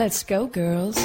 Let's go, girls.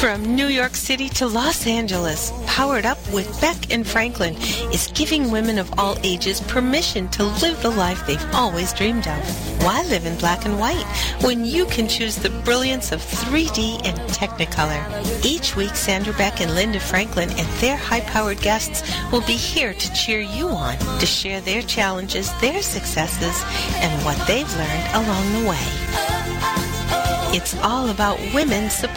From New York City to Los Angeles, Powered Up with Beck and Franklin is giving women of all ages permission to live the life they've always dreamed of. Why live in black and white when you can choose the brilliance of 3D and Technicolor? Each week, Sandra Beck and Linda Franklin and their high-powered guests will be here to cheer you on, to share their challenges, their successes, and what they've learned along the way. It's all about women supporting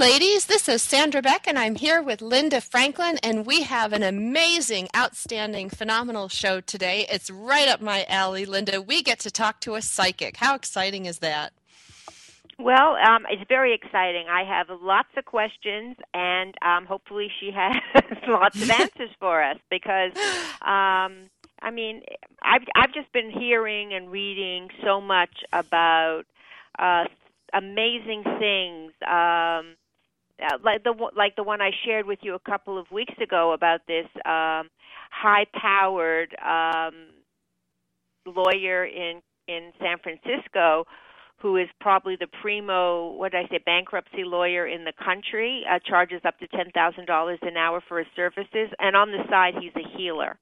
Ladies, this is Sandra Beck, and I'm here with Linda Franklin, and we have an amazing, outstanding, phenomenal show today. It's right up my alley, Linda. We get to talk to a psychic. How exciting is that? Well, um, it's very exciting. I have lots of questions, and um, hopefully, she has lots of answers for us because. Um, I mean, I've I've just been hearing and reading so much about uh, amazing things. Um, uh, like the like the one I shared with you a couple of weeks ago about this um, high-powered um, lawyer in in San Francisco who is probably the primo what did I say bankruptcy lawyer in the country uh, charges up to ten thousand dollars an hour for his services and on the side he's a healer.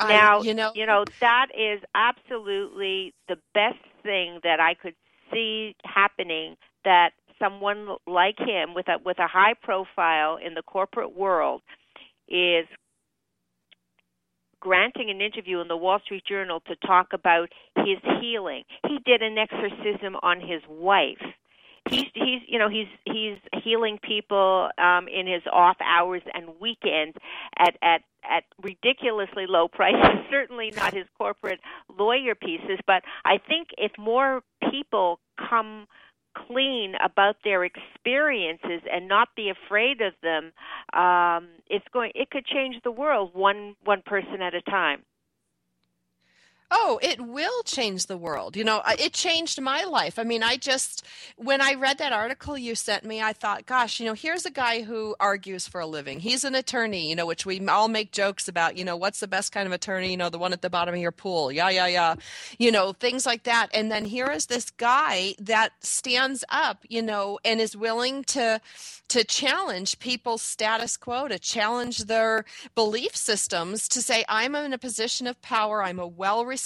I- Now you know, you know that is absolutely the best thing that I could see happening that someone like him with a with a high profile in the corporate world is granting an interview in the Wall Street Journal to talk about his healing. He did an exorcism on his wife. He's he's you know he's he's healing people um in his off hours and weekends at at at ridiculously low prices certainly not his corporate lawyer pieces but I think if more people come clean about their experiences and not be afraid of them um it's going it could change the world one one person at a time Oh, it will change the world. You know, it changed my life. I mean, I just, when I read that article you sent me, I thought, gosh, you know, here's a guy who argues for a living. He's an attorney, you know, which we all make jokes about, you know, what's the best kind of attorney, you know, the one at the bottom of your pool. Yeah, yeah, yeah. You know, things like that. And then here is this guy that stands up, you know, and is willing to, to challenge people's status quo, to challenge their belief systems, to say, I'm in a position of power, I'm a well respected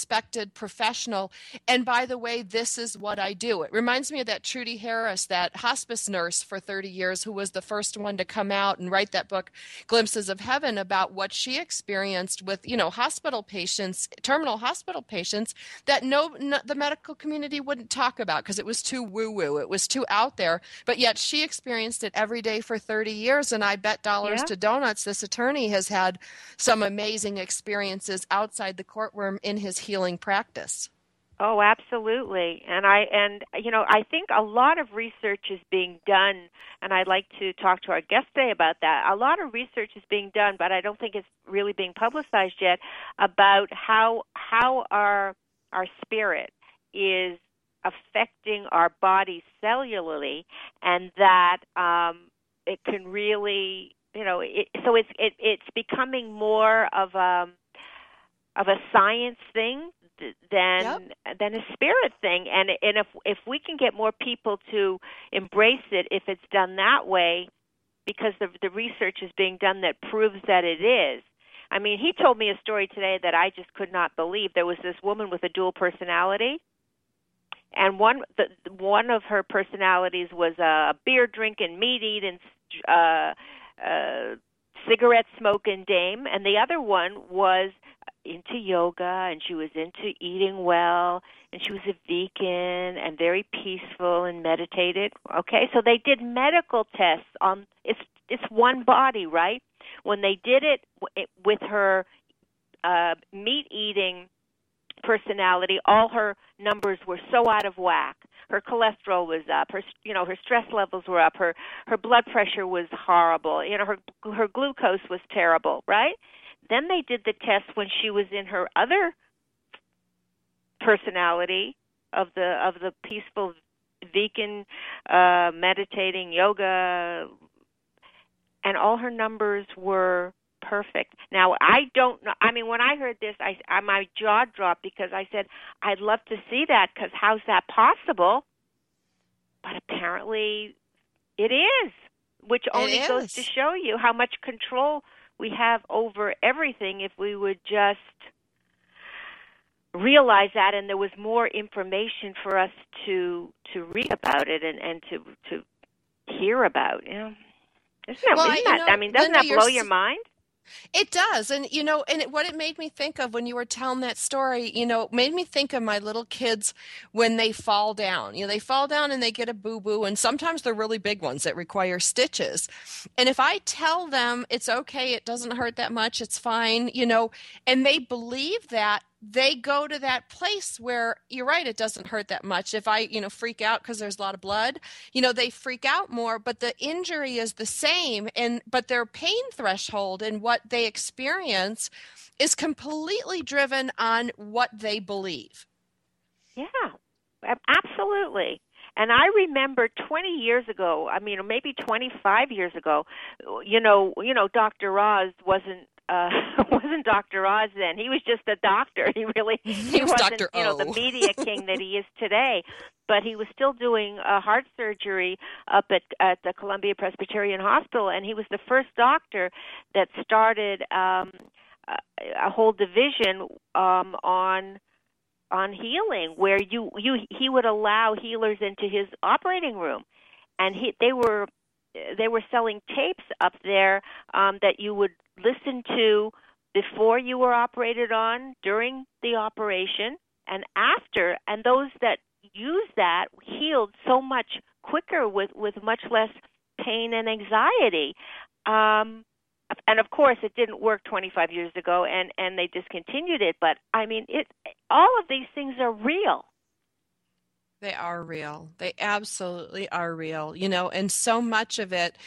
professional, and by the way, this is what I do. It reminds me of that Trudy Harris, that hospice nurse for 30 years, who was the first one to come out and write that book, Glimpses of Heaven, about what she experienced with, you know, hospital patients, terminal hospital patients, that no, no the medical community wouldn't talk about because it was too woo woo, it was too out there. But yet she experienced it every day for 30 years, and I bet dollars Yeah. to donuts this attorney has had some amazing experiences outside the courtroom in his healing practice. Oh, absolutely. And I and you know, I think a lot of research is being done and I'd like to talk to our guest today about that. A lot of research is being done, but I don't think it's really being publicized yet about how how our our spirit is affecting our body cellularly and that um it can really, you know, it, so it's it, it's becoming more of a of a science thing th- than than a spirit thing. And and if if we can get more people to embrace it if it's done that way because the the research is being done that proves that it is. I mean he told me a story today that i just could not believe. There was this woman with a dual personality and one the one of her personalities was a beer drinking meat eating uh uh cigarette smoking dame and the other one was into yoga and she was into eating well and she was a vegan and very peaceful and meditated okay? So they did medical tests on it's it's one body right? When they did it it- with her uh meat eating personality all her numbers were so out of whack. Her cholesterol was up. Her you know her stress levels were up. Her her blood pressure was horrible. You know her her glucose was terrible right then they did the test when she was in her other personality of the of the peaceful vegan uh meditating yoga and all her numbers were perfect. Now I don't know. I mean, when I heard this, I, I my jaw dropped because I said I'd love to see that because how's that possible? But apparently, it is, which only goes to show you how much control we have over everything if we would just realize that and there was more information for us to to read about it and and to to hear about you know? Isn't that, Well, isn't that know, I mean doesn't Linda, that blow your mind It does. And, you know, and it, what it made me think of when you were telling that story, you know, made me think of my little kids when they fall down. You know, they fall down and they get a boo boo, and sometimes they're really big ones that require stitches. And if I tell them it's okay, it doesn't hurt that much, it's fine, you know, and they believe that, they go to that place where you're right it doesn't hurt that much if i you know freak out because there's a lot of blood you know they freak out more but the injury is the same and but their pain threshold and what they experience is completely driven on what they believe Yeah, absolutely. And I remember 20 years ago, I mean, maybe 25 years ago, you know, you know, Dr. Oz wasn't uh wasn't Dr. Oz then. He was just a doctor. He really He was wasn't, Dr. you know, the media king that he is today. But he was still doing uh, heart surgery up at at the Columbia Presbyterian Hospital and he was the first doctor that started um a, a whole division um on on healing where you you he would allow healers into his operating room and he they were they were selling tapes up there um that you would listen to before you were operated on during the operation and after. And those that used that healed so much quicker with with much less pain and anxiety. Um and of course it didn't work 25 years ago and and they discontinued it. But i mean it all of these things are real They are real. They absolutely are real, you know, and so much of it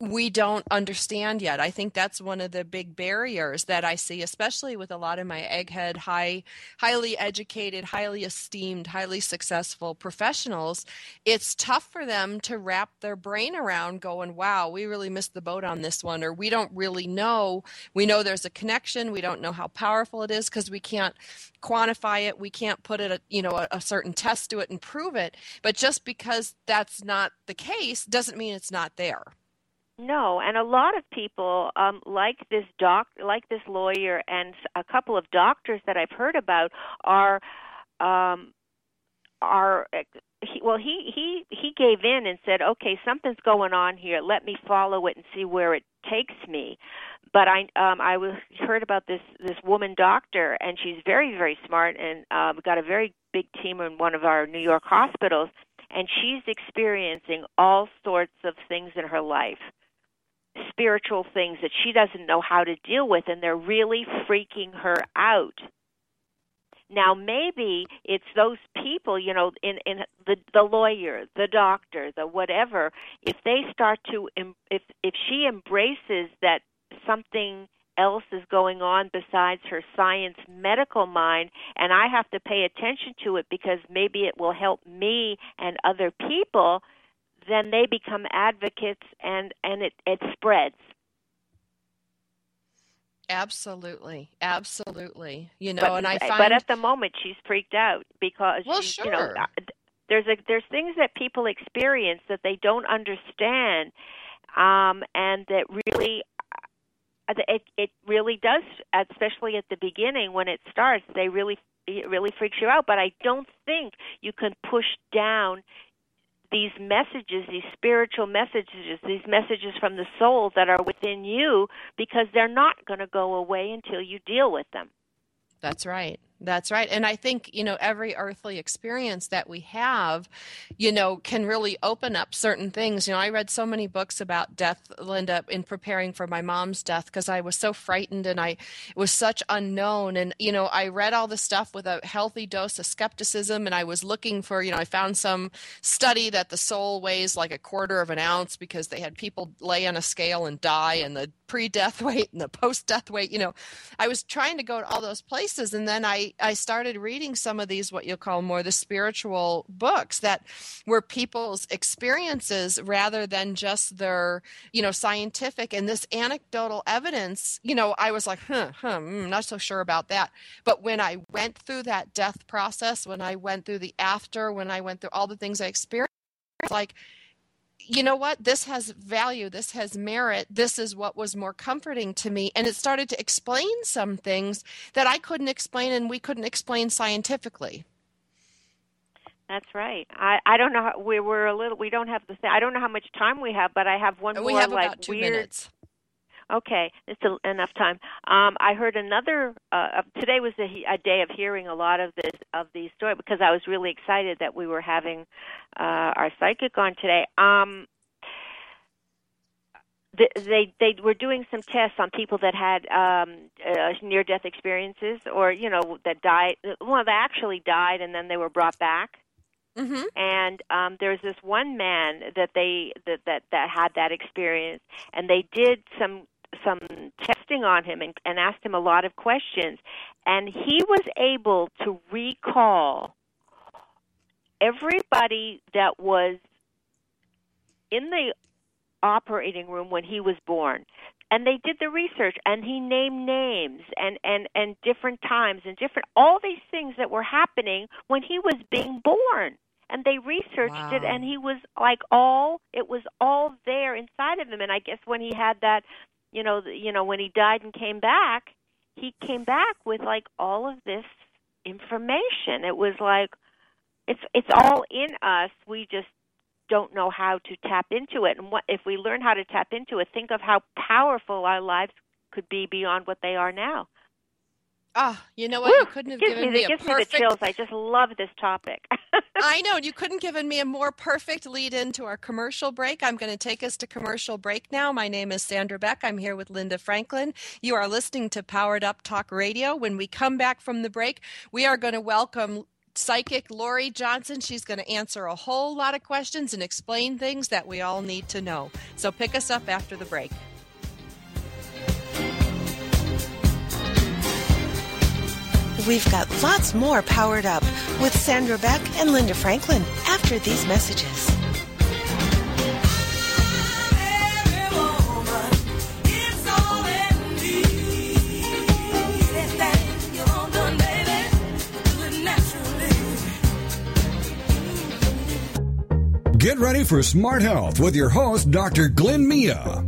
we don't understand yet. I think that's one of the big barriers that I see, especially with a lot of my egghead, high, highly educated, highly esteemed, highly successful professionals. It's tough for them to wrap their brain around going, wow, we really missed the boat on this one, or we don't really know. We know there's a connection. We don't know how powerful it is because we can't quantify it. We can't put it, a, you know, a, a certain test to it and prove it. But just because that's not the case doesn't mean it's not there. No and a lot of people um like this doc like this lawyer and a couple of doctors that i've heard about are um are he, well he he he gave in and said okay something's going on here. Let me follow it and see where it takes me. But i um i was heard about this this woman doctor and she's very very smart and um got a very big team in one of our new york hospitals and she's experiencing all sorts of things in her life spiritual things that she doesn't know how to deal with and they're really freaking her out. Now maybe it's those people, you know, in in the the lawyer, the doctor, the whatever, if they start to if if she embraces that something else is going on besides her science medical mind and I have to pay attention to it because maybe it will help me and other people, then they become advocates and and it it spreads. Absolutely, absolutely. You know, but, and I find but at the moment she's freaked out because Well, she's, you know sure. uh, there's a there's things that people experience that they don't understand um and that really uh, it it really does especially at the beginning when it starts they really it really freaks you out but I don't think you can push down these messages, these spiritual messages, these messages from the soul that are within you because they're not going to go away until you deal with them. That's right. That's right. And I think, you know, every earthly experience that we have, you know, can really open up certain things. You know, I read so many books about death, Linda, in preparing for my mom's death because I was so frightened and I was such unknown. And, you know, I read all the stuff with a healthy dose of skepticism and I was looking for, you know, I found some study that the soul weighs like a quarter of an ounce because they had people lay on a scale and die and the pre death weight and the post death weight. You know, I was trying to go to all those places and then I I, started reading some of these what you'll call more the spiritual books that were people's experiences rather than just their you know scientific and this anecdotal evidence. You know i was like huh, huh mm, not so sure about that. But when i went through that death process when i went through the after when i went through all the things i experienced like you know what? This has value. This has merit. This is what was more comforting to me. And it started to explain some things that I couldn't explain and we couldn't explain scientifically. That's right. I I don't know how we were a little. We don't have the. I don't know how much time we have, but I have one we more have like weird. Minutes. Okay, it's a, enough time. Um, I heard another. Uh, today was a, a, day of hearing a lot of this of these stories because I was really excited that we were having uh, our psychic on today. Um, they they were doing some tests on people that had um uh, near death experiences or you know that died well they actually died and then they were brought back Mm-hmm. And um, there's this one man that they that, that that had that experience, and they did some some testing on him and, and asked him a lot of questions, and he was able to recall everybody that was in the operating room when he was born. And they did the research and he named names and and and different times and different all these things that were happening when he was being born. And they researched wow. it and he was like all it was all there inside of him. And i guess when he had that you know you know when he died and came back he came back with like all of this information. It was like it's it's all in us. We just don't know how to tap into it. And what if we learn how to tap into it think of how powerful our lives could be beyond what they are now Ah, oh, you know what? Woo! You couldn't have given me, me, a gives perfect. me the chills. I just love this topic. I know you couldn't given me a more perfect lead into our commercial break. I'm going to take us to commercial break now. My name is Sandra Beck. I'm here with Linda Franklin. You are listening to Powered Up Talk Radio. When we come back from the break, we are going to welcome psychic Lori Johnson. She's going to answer a whole lot of questions and explain things that we all need to know. So pick us up after the break. We've got lots more powered up with Sandra Beck and Linda Franklin after these messages. Get ready for Smart Health with your host, Dr. Glenn Mia.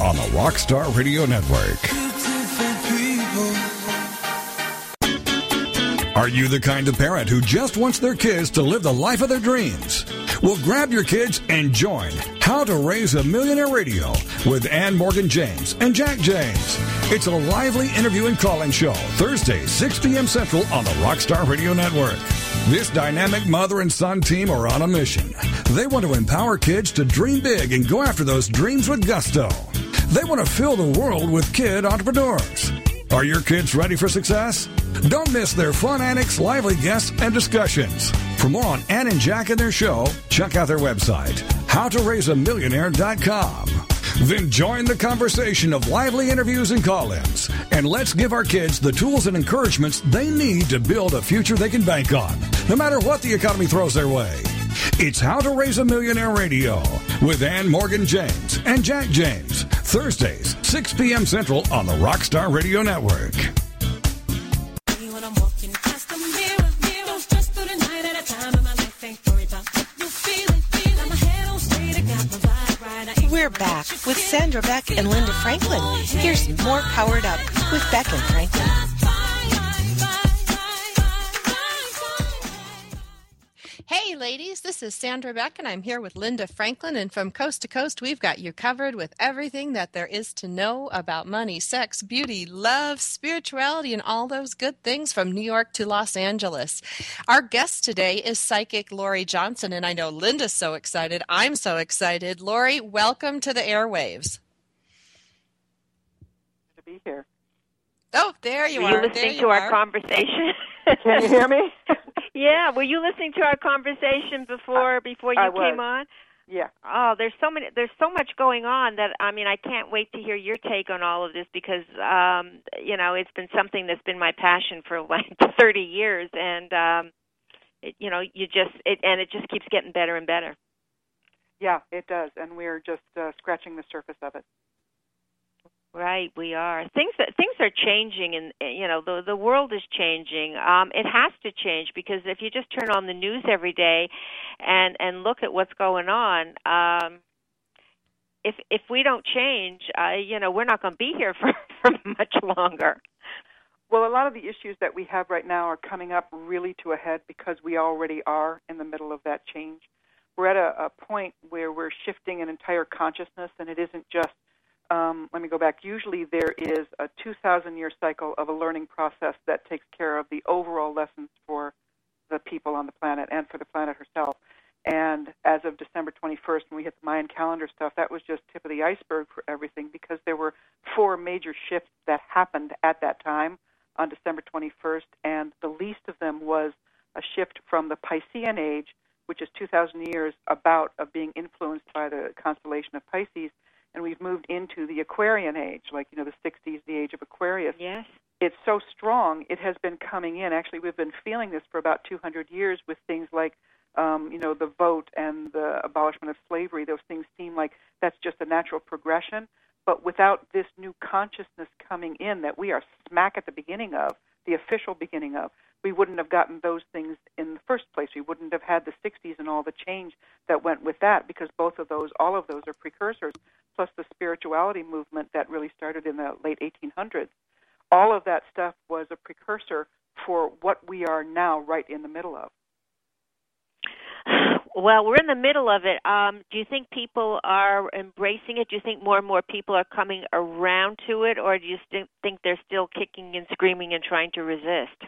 on the Rockstar Radio Network. Are you the kind of parent who just wants their kids to live the life of their dreams? Well, grab your kids and join How to Raise a Millionaire Radio with Ann Morgan James and Jack James. It's a lively interview and call-in show, Thursday, 6 p.m. Central on the Rockstar Radio Network. This dynamic mother and son team are on a mission. They want to empower kids to dream big and go after those dreams with gusto. They want to fill the world with kid entrepreneurs. Are your kids ready for success? Don't miss their fun antics, lively guests, and discussions. For more on Ann and Jack and their show, check out their website, howtoraiseamillionaire.com. Then join the conversation of lively interviews and call ins. And let's give our kids the tools and encouragements they need to build a future they can bank on, no matter what the economy throws their way. It's How to Raise a Millionaire Radio with Ann Morgan James and Jack James. Thursdays, 6 p.m. Central on the Rockstar Radio Network. We're back with Sandra Beck and Linda Franklin. Here's more Powered Up with Beck and Franklin. Hey, ladies, this is Sandra Beck, and I'm here with Linda Franklin. And from coast to coast, we've got you covered with everything that there is to know about money, sex, beauty, love, spirituality, and all those good things from New York to Los Angeles. Our guest today is psychic Lori Johnson, and I know Linda's so excited. I'm so excited. Lori, welcome to the airwaves. To be here. Oh, there you Were are. you listening there to you our conversation? Can you hear me? yeah. Were you listening to our conversation before before you I was. came on? yeah. Oh, there's so many. There's so much going on that I mean, I can't wait to hear your take on all of this because um, you know it's been something that's been my passion for like 30 years, and um, it, you know, you just it and it just keeps getting better and better. Yeah, it does, and we're just uh, scratching the surface of it. Right, we are. Things that things are changing, and you know the the world is changing. Um, it has to change because if you just turn on the news every day, and and look at what's going on, um, if if we don't change, uh, you know we're not going to be here for for much longer. Well, a lot of the issues that we have right now are coming up really to a head because we already are in the middle of that change. We're at a, a point where we're shifting an entire consciousness, and it isn't just um, let me go back. Usually, there is a 2,000 year cycle of a learning process that takes care of the overall lessons for the people on the planet and for the planet herself. And as of December 21st, when we hit the Mayan calendar stuff, that was just tip of the iceberg for everything because there were four major shifts that happened at that time on December 21st, and the least of them was a shift from the Piscean age, which is 2,000 years about of being influenced by the constellation of Pisces, and we've moved into the Aquarian age, like you know the 60s, the age of Aquarius. Yes. It's so strong; it has been coming in. Actually, we've been feeling this for about 200 years with things like, um, you know, the vote and the abolishment of slavery. Those things seem like that's just a natural progression. But without this new consciousness coming in that we are smack at the beginning of, the official beginning of, we wouldn't have gotten those things in the first place. We wouldn't have had the 60s and all the change that went with that because both of those, all of those are precursors, plus the spirituality movement that really started in the late 1800s. All of that stuff was a precursor for what we are now right in the middle of. Well, we're in the middle of it. Um, do you think people are embracing it? Do you think more and more people are coming around to it, or do you st- think they're still kicking and screaming and trying to resist?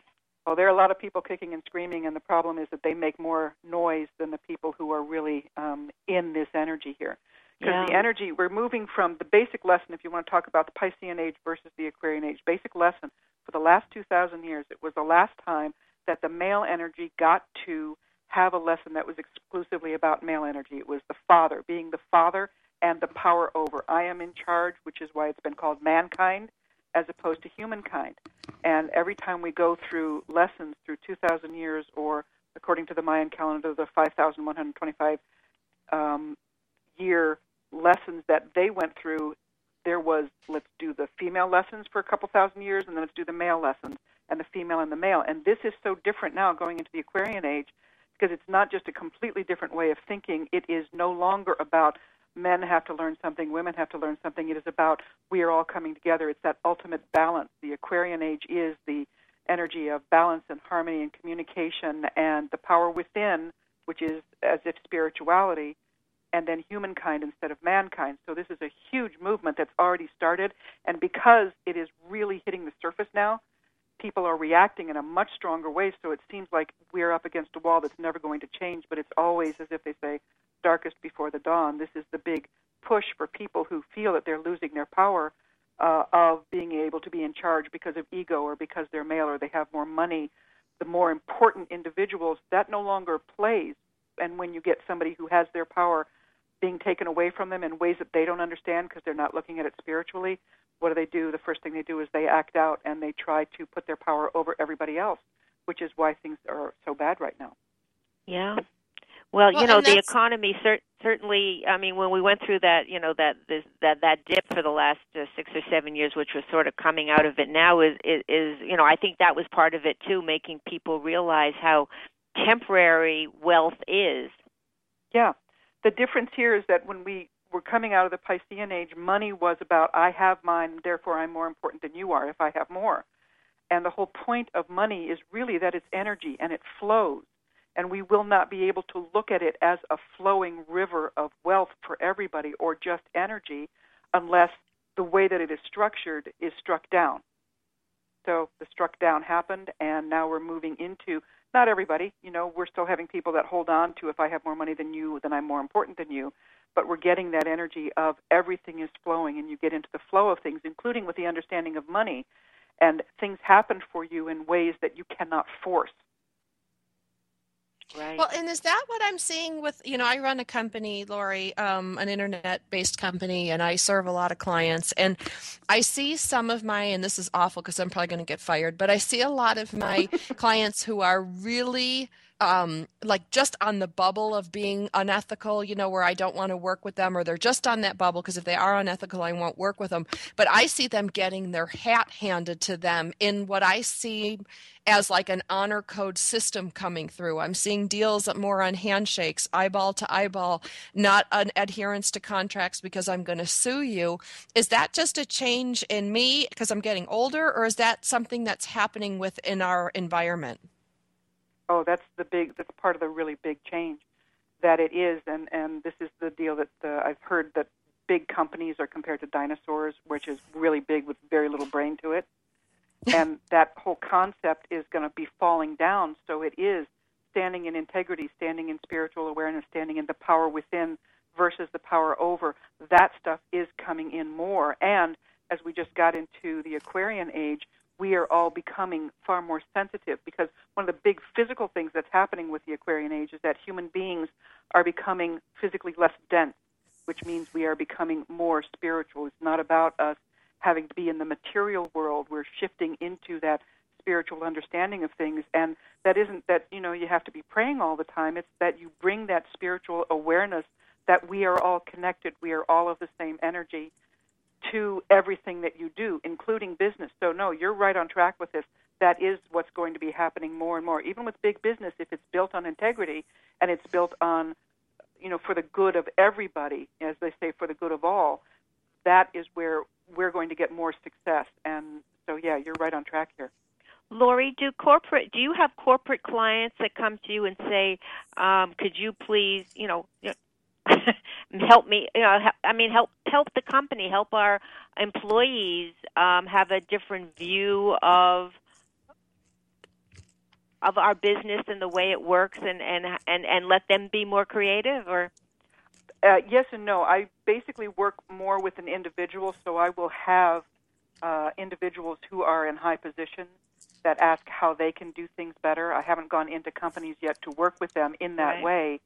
Well, there are a lot of people kicking and screaming, and the problem is that they make more noise than the people who are really um, in this energy here. Because Yeah. the energy, we're moving from the basic lesson, if you want to talk about the Piscean age versus the Aquarian age, basic lesson for the last 2,000 years, it was the last time that the male energy got to have a lesson that was exclusively about male energy. It was the father, being the father and the power over. I am in charge, which is why it's been called mankind as opposed to humankind. And every time we go through lessons through 2,000 years, or according to the Mayan calendar, the 5,125 um, year lessons that they went through, there was let's do the female lessons for a couple thousand years, and then let's do the male lessons, and the female and the male. And this is so different now going into the Aquarian age because it's not just a completely different way of thinking. It is no longer about men have to learn something, women have to learn something. It is about we are all coming together. It's that ultimate balance. The Aquarian age is the energy of balance and harmony and communication and the power within, which is as if spirituality, and then humankind instead of mankind. So this is a huge movement that's already started, and because it is really hitting the surface now, people are reacting in a much stronger way. So it seems like we're up against a wall that's never going to change, but it's always, as if they say, darkest before the dawn. This is the big push for people who feel that they're losing their power uh, of being able to be in charge because of ego or because they're male or they have more money. The more important individuals, that no longer plays. And when you get somebody who has their power being taken away from them in ways that they don't understand because they're not looking at it spiritually, what do they do? The first thing they do is they act out and they try to put their power over everybody else, which is why things are so bad right now. Yeah. Well, Well, you know, the economy cer- certainly. I mean, when we went through that, you know, that this, that that dip for the last uh, six or seven years, which was sort of coming out of it now, is, is is you know, I think that was part of it too, making people realize how temporary wealth is. Yeah. The difference here is that when we were coming out of the Piscean age, money was about I have mine, therefore I'm more important than you are if I have more. And the whole point of money is really that it's energy and it flows. And we will not be able to look at it as a flowing river of wealth for everybody or just energy unless the way that it is structured is struck down. So the struck down happened, and now we're moving into not everybody. You know, we're still having people that hold on to if I have more money than you, then I'm more important than you. But we're getting that energy of everything is flowing, and you get into the flow of things, including with the understanding of money. And things happen for you in ways that you cannot force. Right. Well, and is that what I'm seeing with, you know, I run a company, Lori, um, an internet based company, and I serve a lot of clients. And I see some of my, and this is awful because I'm probably going to get fired, but I see a lot of my clients who are really um, like just on the bubble of being unethical, you know, where I don't want to work with them, or they're just on that bubble because if they are unethical, I won't work with them. But I see them getting their hat handed to them in what I see as like an honor code system coming through. I'm seeing deals more on handshakes, eyeball to eyeball, not an adherence to contracts because I'm going to sue you. Is that just a change in me because I'm getting older, or is that something that's happening within our environment? Oh, that's the big. That's part of the really big change that it is, and and this is the deal that uh, I've heard that big companies are compared to dinosaurs, which is really big with very little brain to it, and that whole concept is going to be falling down. So it is standing in integrity, standing in spiritual awareness, standing in the power within versus the power over. That stuff is coming in more, and as we just got into the Aquarian age, we are all becoming far more sensitive because one of the big physical things that's happening with the Aquarian age is that human beings are becoming physically less dense, which means we are becoming more spiritual. It's not about us having to be in the material world. We're shifting into that spiritual understanding of things and that isn't that you know you have to be praying all the time it's that you bring that spiritual awareness that we are all connected we are all of the same energy to everything that you do, including business. So, no, you're right on track with this. That is what's going to be happening more and more. Even with big business, if it's built on integrity and it's built on, you know, for the good of everybody, as they say, for the good of all, that is where we're going to get more success. And so, yeah, you're right on track here. Lori, do corporate do you have corporate clients that come to you and say, um, "Could you please, you know, help me? You know, I mean, help help the company, help our employees um, have a different view of of our business and the way it works, and and and and let them be more creative." Or Uh, yes and no. I basically work more with an individual, so I will have uh, individuals who are in high positions that ask how they can do things better. I haven't gone into companies yet to work with them in that Right. way,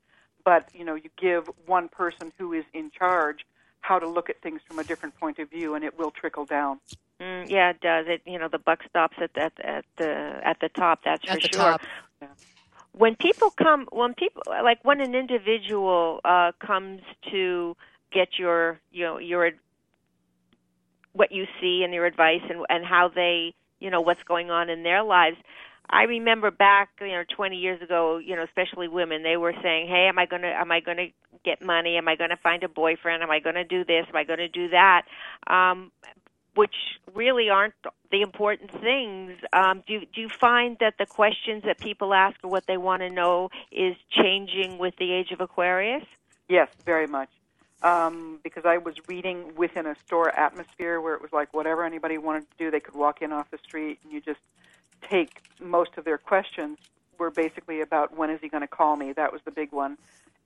but you know, you give one person who is in charge how to look at things from a different point of view, and it will trickle down. mm, yeah, it does. It you know the buck stops at at at the at the top. That's At for the sure. top. when people come when people like when an individual uh comes to get your you know your what you see and your advice and and how they you know what's going on in their lives i remember back you know 20 years ago you know especially women they were saying hey am i going to am i going to get money am i going to find a boyfriend am i going to do this am i going to do that um which really aren't the important things. Um, do do you find that the questions that people ask or what they want to know is changing with the age of Aquarius? Yes, very much. Um, because I was reading within a store atmosphere where it was like whatever anybody wanted to do, they could walk in off the street and you just take most of their questions were basically about when is he going to call me? That was the big one.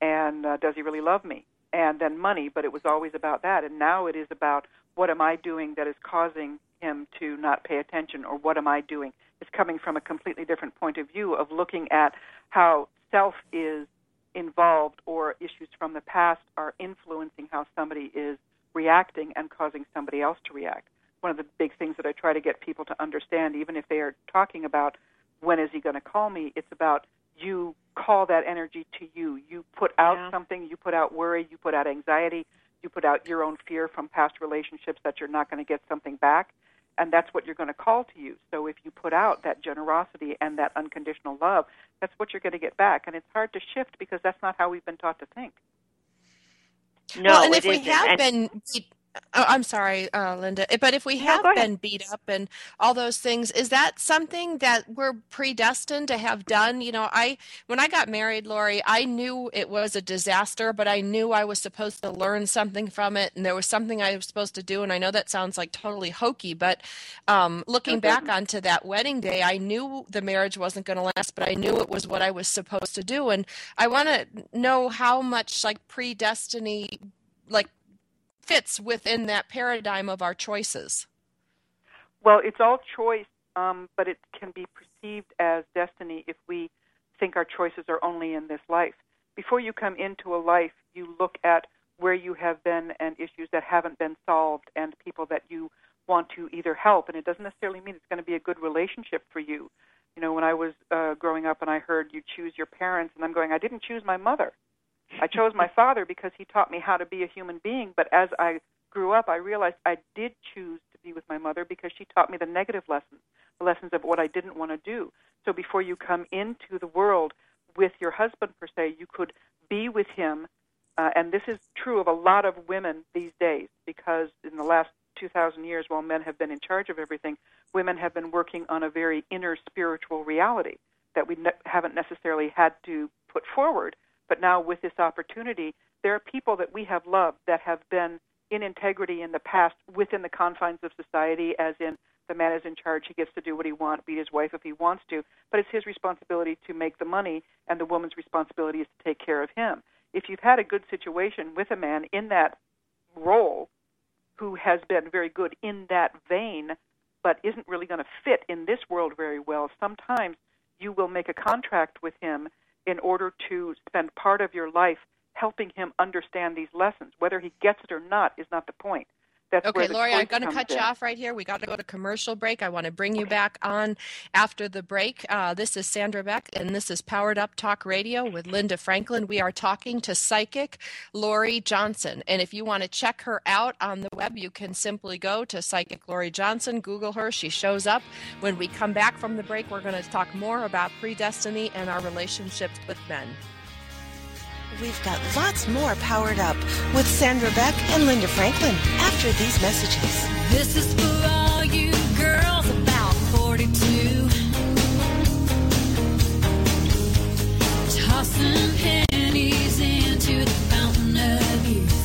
And uh, does he really love me? And then money, but it was always about that. And now it is about what am I doing that is causing him to not pay attention or what am I doing? It's coming from a completely different point of view of looking at how self is involved or issues from the past are influencing how somebody is reacting and causing somebody else to react. One of the big things that I try to get people to understand, even if they are talking about when is he going to call me, it's about you call that energy to you. You put out yeah. something, you put out worry, you put out anxiety, you put out your own fear from past relationships that you're not going to get something back, and that's what you're going to call to you. So if you put out that generosity and that unconditional love, that's what you're going to get back. And it's hard to shift because that's not how we've been taught to think. No, well, and if we have and- been Oh, I'm sorry, uh, Linda. But if we have no, been beat up and all those things, is that something that we're predestined to have done? You know, I when I got married, Lori, I knew it was a disaster, but I knew I was supposed to learn something from it, and there was something I was supposed to do. And I know that sounds like totally hokey, but um, looking back onto that wedding day, I knew the marriage wasn't going to last, but I knew it was what I was supposed to do. And I want to know how much like predestiny like fits within that paradigm of our choices? Well, it's all choice, um, but it can be perceived as destiny if we think our choices are only in this life. Before you come into a life, you look at where you have been and issues that haven't been solved and people that you want to either help. And it doesn't necessarily mean it's going to be a good relationship for you. You know, when I was uh, growing up and I heard you choose your parents, and I'm going, I didn't choose my mother. I chose my father because he taught me how to be a human being, but as I grew up, I realized I did choose to be with my mother because she taught me the negative lessons, the lessons of what I didn't want to do. So before you come into the world with your husband, per se, you could be with him. Uh, and this is true of a lot of women these days because in the last 2,000 years, while men have been in charge of everything, women have been working on a very inner spiritual reality that we ne- haven't necessarily had to put forward but now with this opportunity, there are people that we have loved that have been in integrity in the past within the confines of society, as in the man is in charge, he gets to do what he wants, beat his wife if he wants to, but it's his responsibility to make the money, and the woman's responsibility is to take care of him. If you've had a good situation with a man in that role who has been very good in that vein, but isn't really going to fit in this world very well, sometimes you will make a contract with him in order to spend part of your life helping him understand these lessons. Whether he gets it or not is not the point. That's okay, Lori, I'm going to cut in. you off right here. We got to go to commercial break. I want to bring you back on after the break. Uh, this is Sandra Beck, and this is Powered Up Talk Radio with Linda Franklin. We are talking to psychic Lori Johnson. And if you want to check her out on the web, you can simply go to Psychic Lori Johnson, Google her. She shows up. When we come back from the break, we're going to talk more about predestiny and our relationships with men. We've got lots more powered up with Sandra Beck and Linda Franklin after these messages. This is for all you girls about 42. Tossing pennies into the fountain of youth.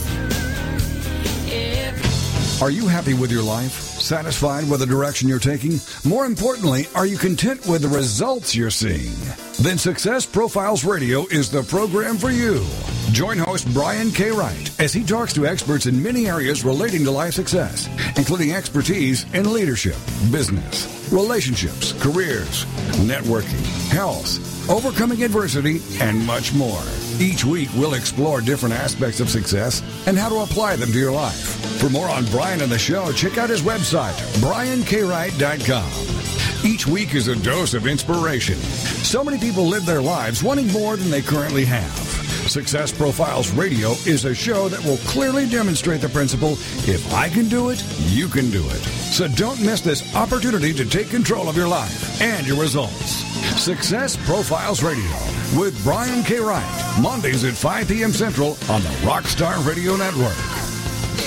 Are you happy with your life? Satisfied with the direction you're taking? More importantly, are you content with the results you're seeing? Then Success Profiles Radio is the program for you. Join host Brian K. Wright as he talks to experts in many areas relating to life success, including expertise in leadership, business, relationships, careers, networking, health, overcoming adversity, and much more. Each week, we'll explore different aspects of success and how to apply them to your life. For more on Brian and the show, check out his website, briankwright.com. Each week is a dose of inspiration. So many people live their lives wanting more than they currently have. Success Profiles Radio is a show that will clearly demonstrate the principle if I can do it, you can do it. So don't miss this opportunity to take control of your life and your results. Success Profiles Radio with Brian K. Wright, Mondays at 5 p.m. Central on the Rockstar Radio Network.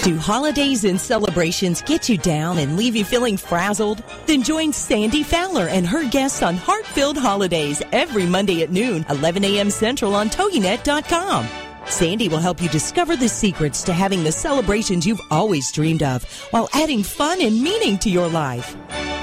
Do holidays and celebrations get you down and leave you feeling frazzled? Then join Sandy Fowler and her guests on Heart-Filled Holidays every Monday at noon, 11 a.m. Central on TogiNet.com. Sandy will help you discover the secrets to having the celebrations you've always dreamed of while adding fun and meaning to your life.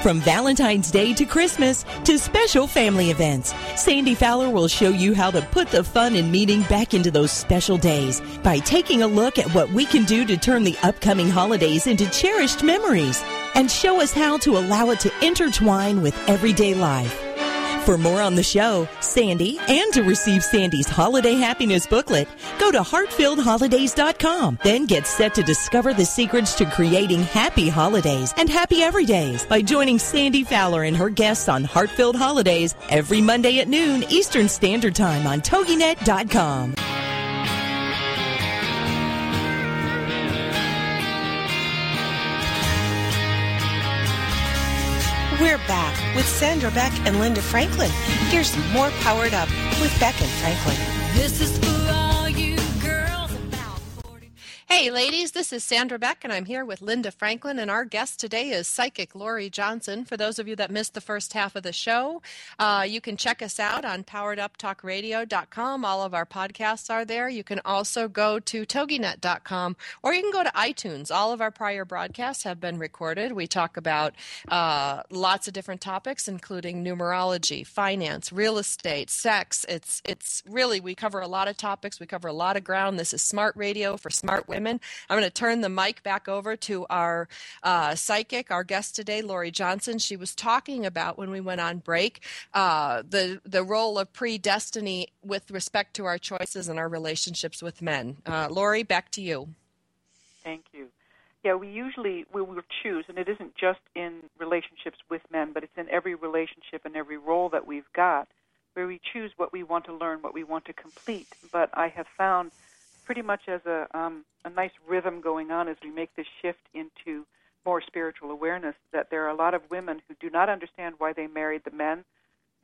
From Valentine's Day to Christmas to special family events, Sandy Fowler will show you how to put the fun and meaning back into those special days by taking a look at what we can do to turn the upcoming holidays into cherished memories and show us how to allow it to intertwine with everyday life. For more on the show, Sandy, and to receive Sandy's holiday happiness booklet, go to heartfilledholidays.com. Then get set to discover the secrets to creating happy holidays and happy everydays by joining Sandy Fowler and her guests on Heartfilled Holidays every Monday at noon Eastern Standard Time on TogiNet.com. We're back with Sandra Beck and Linda Franklin. Here's more Powered Up with Beck and Franklin. This is for all you girls about 40. Hey, ladies, this is Sandra Beck, and I'm here with Linda Franklin, and our guest today is psychic Laurie Johnson. For those of you that missed the first half of the show, uh, you can check us out on powereduptalkradio.com. All of our podcasts are there. You can also go to toginet.com, or you can go to iTunes. All of our prior broadcasts have been recorded. We talk about uh, lots of different topics, including numerology, finance, real estate, sex. It's it's really we cover a lot of topics. We cover a lot of ground. This is smart radio for smart women. I'm going to turn the mic back over to our uh, psychic, our guest today, Laurie Johnson. She was talking about when we went on break uh, the the role of predestiny with respect to our choices and our relationships with men. Uh, Laurie, back to you. Thank you. Yeah, we usually we will choose, and it isn't just in relationships with men, but it's in every relationship and every role that we've got, where we choose what we want to learn, what we want to complete. But I have found pretty much as a um, a nice rhythm going on as we make this shift into more spiritual awareness that there are a lot of women who do not understand why they married the men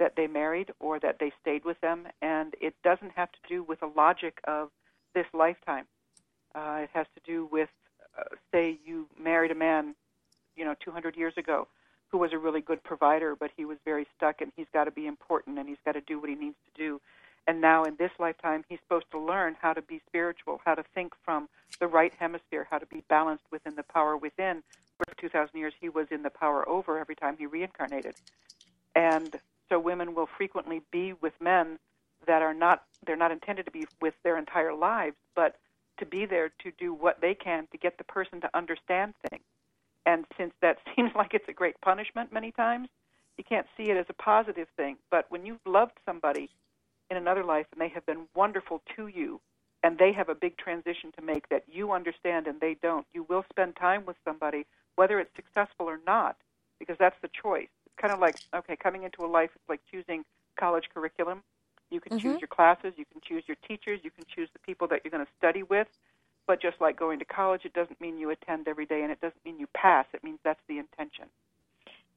that they married or that they stayed with them, and it doesn't have to do with the logic of this lifetime. Uh, it has to do with, uh, say, you married a man, you know, 200 years ago, who was a really good provider, but he was very stuck, and he's got to be important, and he's got to do what he needs to do. And now, in this lifetime, he's supposed to learn how to be spiritual, how to think from the right hemisphere, how to be balanced within the power within. For 2,000 years, he was in the power over every time he reincarnated. And so women will frequently be with men that are not they're not intended to be with their entire lives, but to be there to do what they can to get the person to understand things. And since that seems like it's a great punishment many times, you can't see it as a positive thing. But when you've loved somebody in another life and they have been wonderful to you and they have a big transition to make that you understand and they don't, you will spend time with somebody, whether it's successful or not, because that's the choice. It's kind of like, okay, coming into a life, it's like choosing college curriculum. You can choose mm-hmm. your classes, you can choose your teachers, you can choose the people that you're going to study with. But just like going to college, it doesn't mean you attend every day and it doesn't mean you pass. It means that's the intention.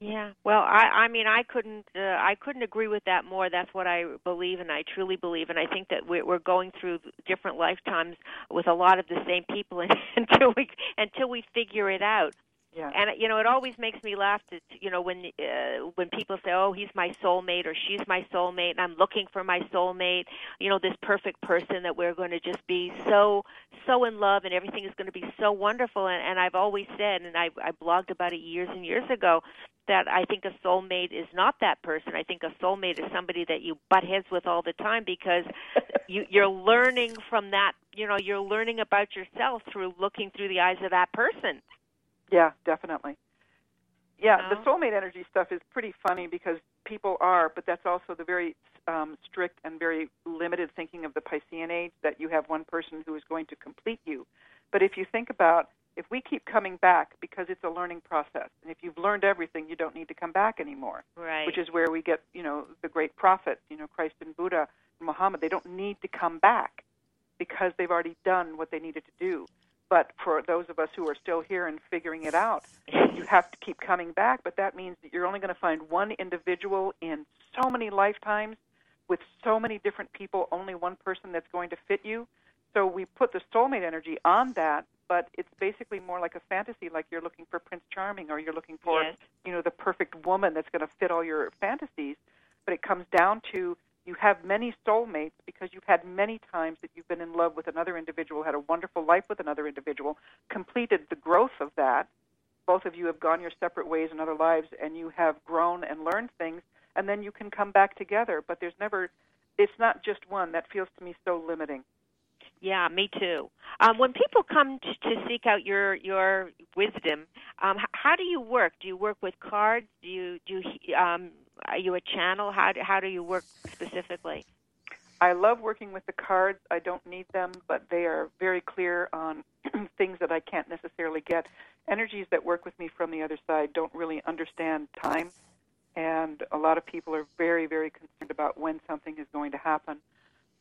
Yeah. Well, I I mean I couldn't uh, I couldn't agree with that more. That's what I believe and I truly believe and I think that we're we're going through different lifetimes with a lot of the same people until we until we figure it out. Yeah. And you know, it always makes me laugh to you know when uh, when people say, "Oh, he's my soulmate" or "She's my soulmate," and I'm looking for my soulmate. You know, this perfect person that we're going to just be so so in love, and everything is going to be so wonderful. And, and I've always said, and I I blogged about it years and years ago, that I think a soulmate is not that person. I think a soulmate is somebody that you butt heads with all the time because you you're learning from that. You know, you're learning about yourself through looking through the eyes of that person. Yeah, definitely. Yeah, the soulmate energy stuff is pretty funny because people are, but that's also the very um, strict and very limited thinking of the Piscean age that you have one person who is going to complete you. But if you think about if we keep coming back because it's a learning process, and if you've learned everything, you don't need to come back anymore. Right. Which is where we get, you know, the great prophets, you know, Christ and Buddha, and Muhammad. They don't need to come back because they've already done what they needed to do. But for those of us who are still here and figuring it out, you have to keep coming back. But that means that you're only going to find one individual in so many lifetimes with so many different people, only one person that's going to fit you. So we put the soulmate energy on that, but it's basically more like a fantasy, like you're looking for Prince Charming or you're looking for, Yes. you know, the perfect woman that's going to fit all your fantasies. But it comes down to you have many soulmates because you've had many times that you've been in love with another individual, had a wonderful life with another individual, completed the growth of that. Both of you have gone your separate ways in other lives, and you have grown and learned things, and then you can come back together. But there's never, it's not just one. That feels to me so limiting. Yeah, me too. Um, when people come to, to seek out your your wisdom, um, h- how do you work? Do you work with cards? Do you do you um, are you a channel? How do, how do you work specifically? I love working with the cards. I don't need them, but they are very clear on things that I can't necessarily get. Energies that work with me from the other side don't really understand time, and a lot of people are very, very concerned about when something is going to happen.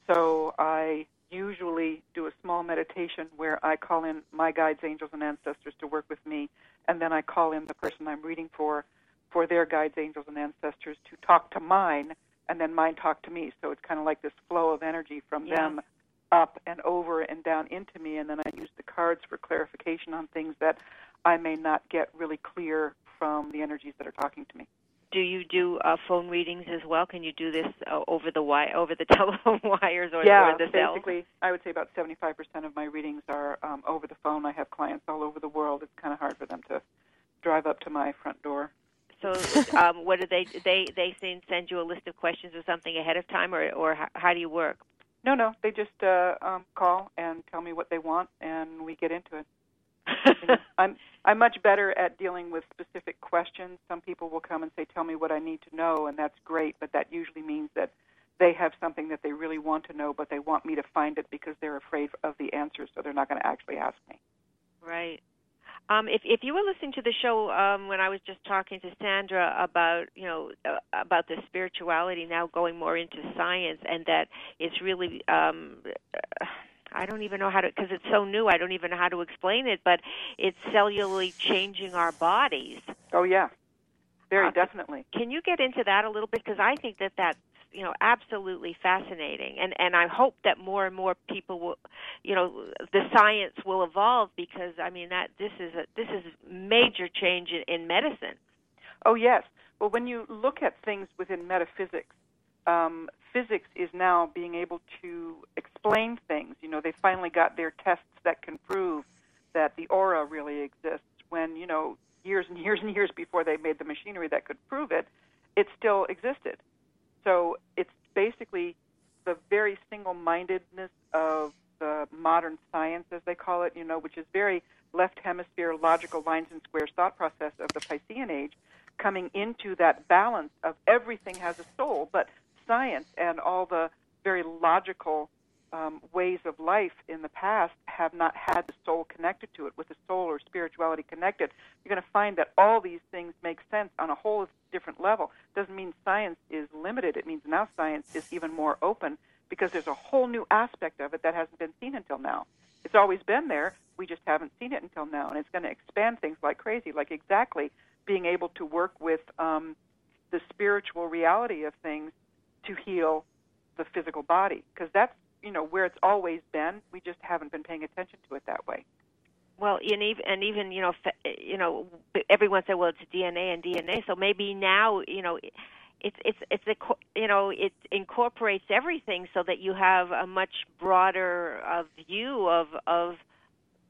So I usually do a small meditation where I call in my guides, angels, and ancestors to work with me, and then I call in the person I'm reading for for their guides, angels, and ancestors to talk to mine, and then mine talk to me. So it's kind of like this flow of energy from Yeah. them up and over and down into me, and then I use the cards for clarification on things that I may not get really clear from the energies that are talking to me. Do you do uh, phone readings as well? Can you do this uh, over the wi- over the telephone wires or, yeah, or the cells? basically, I would say about 75% of my readings are um, over the phone. I have clients all over the world. It's kind of hard for them to drive up to my front door. So, um, what do they they they send send you a list of questions or something ahead of time, or or how, how do you work? No, no, they just uh, um, call and tell me what they want, and we get into it. You know, I'm I'm much better at dealing with specific questions. Some people will come and say, "Tell me what I need to know," and that's great, but that usually means that they have something that they really want to know, but they want me to find it because they're afraid of the answer, so they're not going to actually ask me. Right. Um, if if you were listening to the show um, when I was just talking to Sandra about you know uh, about the spirituality now going more into science and that it's really um, uh, I don't even know how to because it's so new I don't even know how to explain it but it's cellularly changing our bodies. Oh yeah, very Uh, definitely. Can you get into that a little bit because I think that that's you know absolutely fascinating and and I hope that more and more people will you know the science will evolve because I mean that this is a this is major change in, in medicine. Oh, yes. Well, when you look at things within metaphysics, um, physics is now being able to explain things. You know, they finally got their tests that can prove that the aura really exists. When, you know, years and years and years before they made the machinery that could prove it, it still existed. So it's basically the very single mindedness of the modern science, as they call it, you know, which is very left hemisphere logical lines and squares thought process of the Piscean age, coming into that balance of everything has a soul, but science and all the very logical um, ways of life in the past have not had the soul connected to it. With the soul or spirituality connected, you're going to find that all these things make sense on a whole different level. Doesn't mean science is limited. It means now science is even more open because there's a whole new aspect of it that hasn't been seen until now. It's always been there. We just haven't seen it until now, and it's going to expand things like crazy. Like exactly being able to work with um, the spiritual reality of things to heal the physical body, because that's you know where it's always been. We just haven't been paying attention to it that way. Well, and even and even you know you know everyone said well it's DNA and DNA, so maybe now you know it's it's it's a you know it incorporates everything so that you have a much broader uh, view of of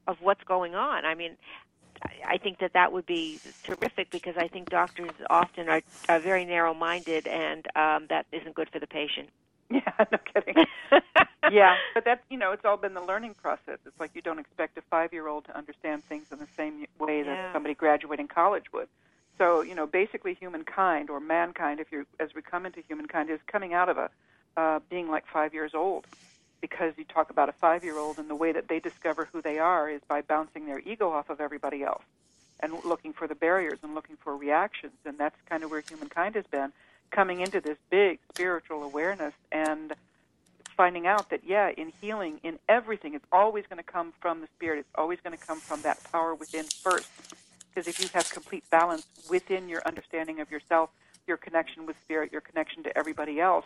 of what's going on. I mean, I- think that that would be terrific because I think doctors often are, are very narrow-minded, and um, that isn't good for the patient. Yeah, no kidding. yeah, but that's you know it's all been the learning process. It's like you don't expect a five-year-old to understand things in the same way that Yeah. somebody graduating college would. So you know, basically, humankind or mankind, if you as we come into humankind, is coming out of a uh, being like five years old. Because you talk about a five-year-old, and the way that they discover who they are is by bouncing their ego off of everybody else and looking for the barriers and looking for reactions, and that's kind of where humankind has been coming into this big spiritual awareness and finding out that yeah in healing in everything it's always going to come from the spirit. It's always going to come from that power within first. Because if you have complete balance within your understanding of yourself your connection with spirit your connection to everybody else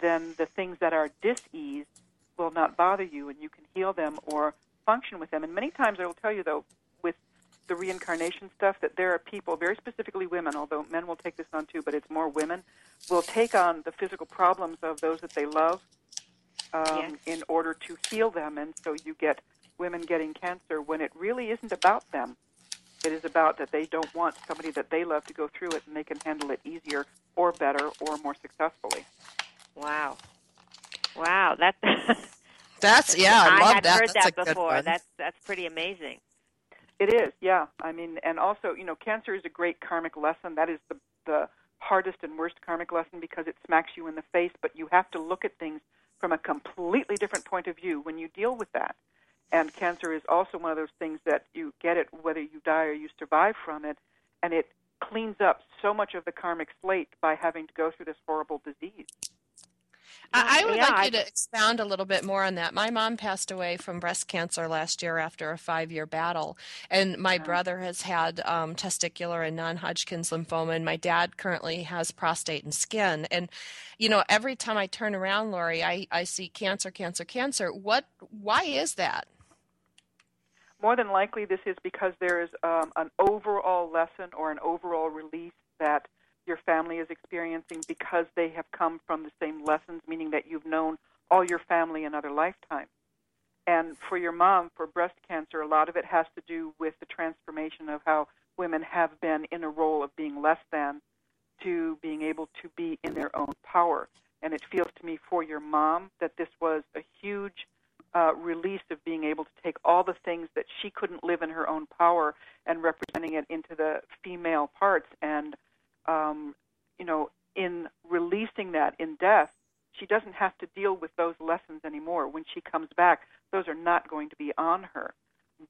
then the things that are dis-ease will not bother you and you can heal them or function with them. And many times i will tell you though the reincarnation stuff that there are people, very specifically women, although men will take this on too, but it's more women, will take on the physical problems of those that they love um, Yes. in order to heal them. And so you get women getting cancer when it really isn't about them. It is about that they don't want somebody that they love to go through it and they can handle it easier or better or more successfully. Wow, wow, that That's yeah, I, love hadn't that. heard That's that before. That's that's pretty amazing. It is, yeah. I mean, and also, you know, cancer is a great karmic lesson. That is the the hardest and worst karmic lesson because it smacks you in the face, but you have to look at things from a completely different point of view when you deal with that. And cancer is also one of those things that you get it whether you die or you survive from it, and it cleans up so much of the karmic slate by having to go through this horrible disease. I, I would Yeah, like I- you to expound a little bit more on that. My mom passed away from breast cancer last year after a five year battle. And my brother has had um, testicular and non Hodgkin's lymphoma. And my dad currently has prostate and skin. And, you know, every time I turn around, Laurie, I, I see cancer, cancer, cancer. What, why is that? More than likely, this is because there is um, an overall lesson or an overall release that your family is experiencing because they have come from the same lessons, meaning that you've known all your family in other lifetimes. And for your mom, for breast cancer, a lot of it has to do with the transformation of how women have been in a role of being less than to being able to be in their own power. And it feels to me for your mom that this was a huge uh, release of being able to take all the things that she couldn't live in her own power and representing it into the female parts. And, um, you know, in releasing that in death, she doesn't have to deal with those lessons anymore. When she comes back, those are not going to be on her.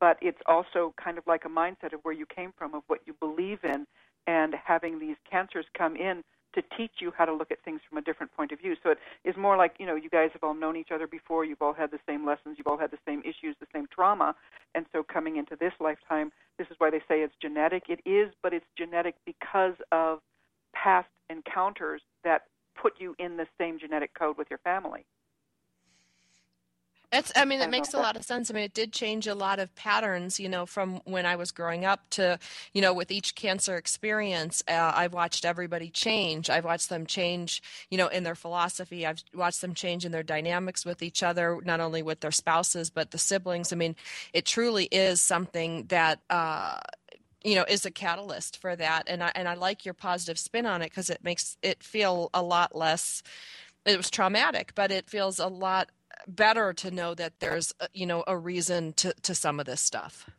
But it's also kind of like a mindset of where you came from, of what you believe in, and having these cancers come in to teach you how to look at things from a different point of view. So it is more like, you know, you guys have all known each other before, you've all had the same lessons, you've all had the same issues, the same trauma. And so coming into this lifetime, this is why they say it's genetic. It is, but it's genetic because of past encounters that put you in the same genetic code with your family. It's, I mean, it makes a lot of sense. I mean, it did change a lot of patterns, you know, from when I was growing up to, you know, with each cancer experience, uh, I've watched everybody change. I've watched them change, you know, in their philosophy. I've watched them change in their dynamics with each other, not only with their spouses, but the siblings. I mean, it truly is something that, uh, you know, is a catalyst for that. And I, and I like your positive spin on it because it makes it feel a lot less, it was traumatic, but it feels a lot better to know that there's you know a reason to to some of this stuff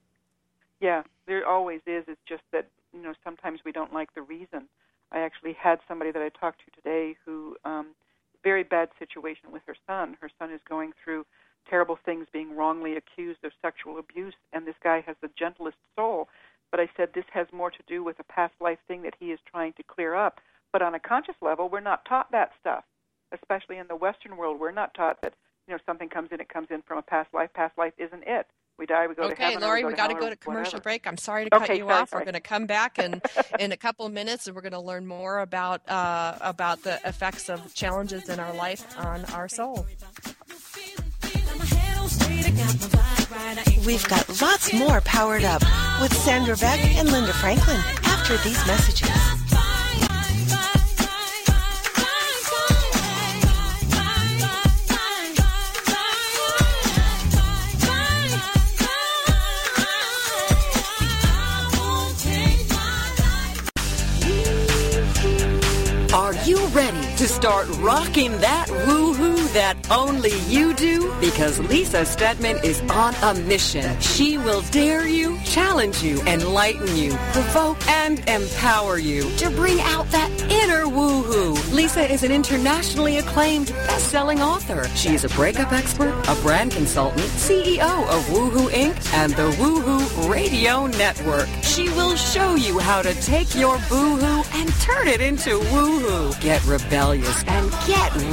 Yeah, there always is. It's just that you know sometimes we don't like the reason. I actually had somebody that I talked to today who um, very bad situation with her son. Her son is going through terrible things, being wrongly accused of sexual abuse, and this guy has the gentlest soul. But I said this has more to do with a past life thing that he is trying to clear up. But on a conscious level, we're not taught that stuff, especially in the Western world. We're not taught that you know something comes in, it comes in from a past life. Past life isn't it. We die, we go to heaven. or laurie we we got to, to go to commercial whatever. break i'm sorry to cut you sorry, off sorry. we're going to come back and in a couple of minutes and we're going to learn more about uh, about the effects of challenges in our life on our soul We've got lots more powered up with Sandra Beck and Linda Franklin after these messages. Ready to start rocking that woohoo that only you do? Because Lisa Steadman is on a mission. She will dare you, challenge you, enlighten you, provoke and empower you to bring out that inner woohoo. Lisa is an internationally acclaimed best-selling author. She is a breakup expert, a brand consultant, CEO of Woohoo Inc. and the Woohoo Radio Network. She will show you how to take your boohoo and turn it into woohoo. Get rebellious and get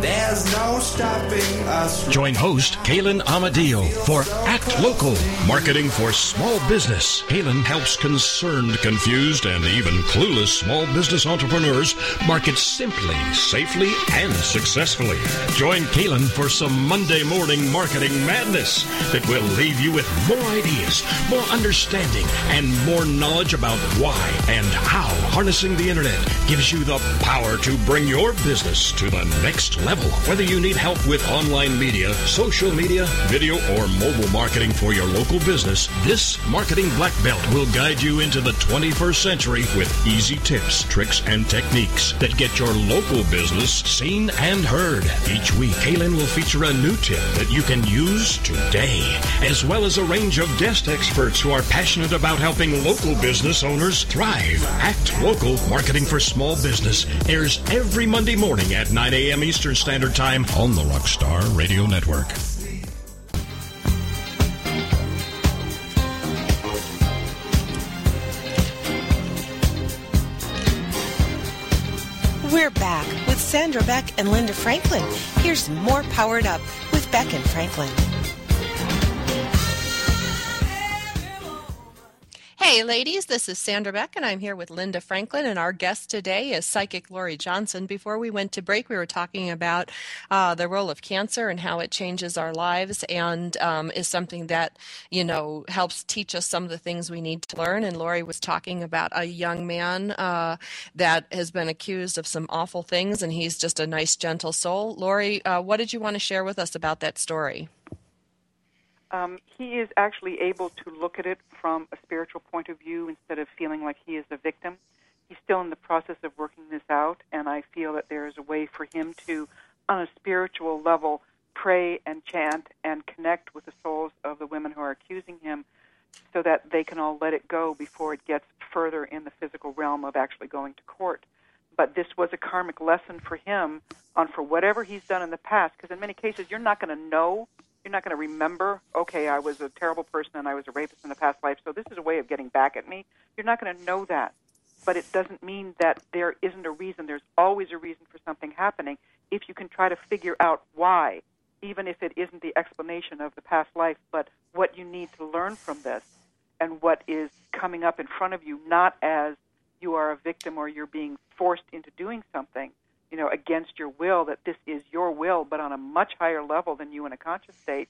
There's no stopping us. Join host Kalen Amadio for Act Local, marketing for small business. Kalen helps concerned, confused, and even clueless small business entrepreneurs market simply, safely, and successfully. Join Kalen for some Monday morning marketing madness that will leave you with more ideas, more understanding, and more knowledge about why and how harnessing the internet gives you the power to bring your business to the next level. Level. Whether you need help with online media, social media, video, or mobile marketing for your local business, this Marketing Black Belt will guide you into the 21st century with easy tips, tricks, and techniques that get your local business seen and heard. Each week, Kalen will feature a new tip that you can use today, as well as a range of guest experts who are passionate about helping local business owners thrive. Act Local Marketing for Small Business airs every Monday morning at 9 a.m. Eastern Standard Time on the Rockstar Radio Network. We're back with Sandra Beck and Linda Franklin. Here's more Powered Up with Beck and Franklin. Hey, ladies, this is Sandra Beck, and I'm here with Linda Franklin, and our guest today is psychic Laurie Johnson. Before we went to break, we were talking about uh, the role of cancer and how it changes our lives and um, is something that, you know, helps teach us some of the things we need to learn. And Laurie was talking about a young man uh, that has been accused of some awful things, and he's just a nice, gentle soul. Laurie, uh, what did you want to share with us about that story? Um, he is actually able to look at it from a spiritual point of view instead of feeling like he is a victim. He's still in the process of working this out, and I feel that there is a way for him to, on a spiritual level, pray and chant and connect with the souls of the women who are accusing him so that they can all let it go before it gets further in the physical realm of actually going to court. But this was a karmic lesson for him on for whatever he's done in the past, because in many cases you're not going to know you're not going to remember, okay, I was a terrible person and I was a rapist in the past life, so this is a way of getting back at me. You're not going to know that. But it doesn't mean that there isn't a reason. There's always a reason for something happening if you can try to figure out why, even if it isn't the explanation of the past life, but what you need to learn from this and what is coming up in front of you, not as you are a victim or you're being forced into doing something, you know, against your will, that this is your will, but on a much higher level than you in a conscious state,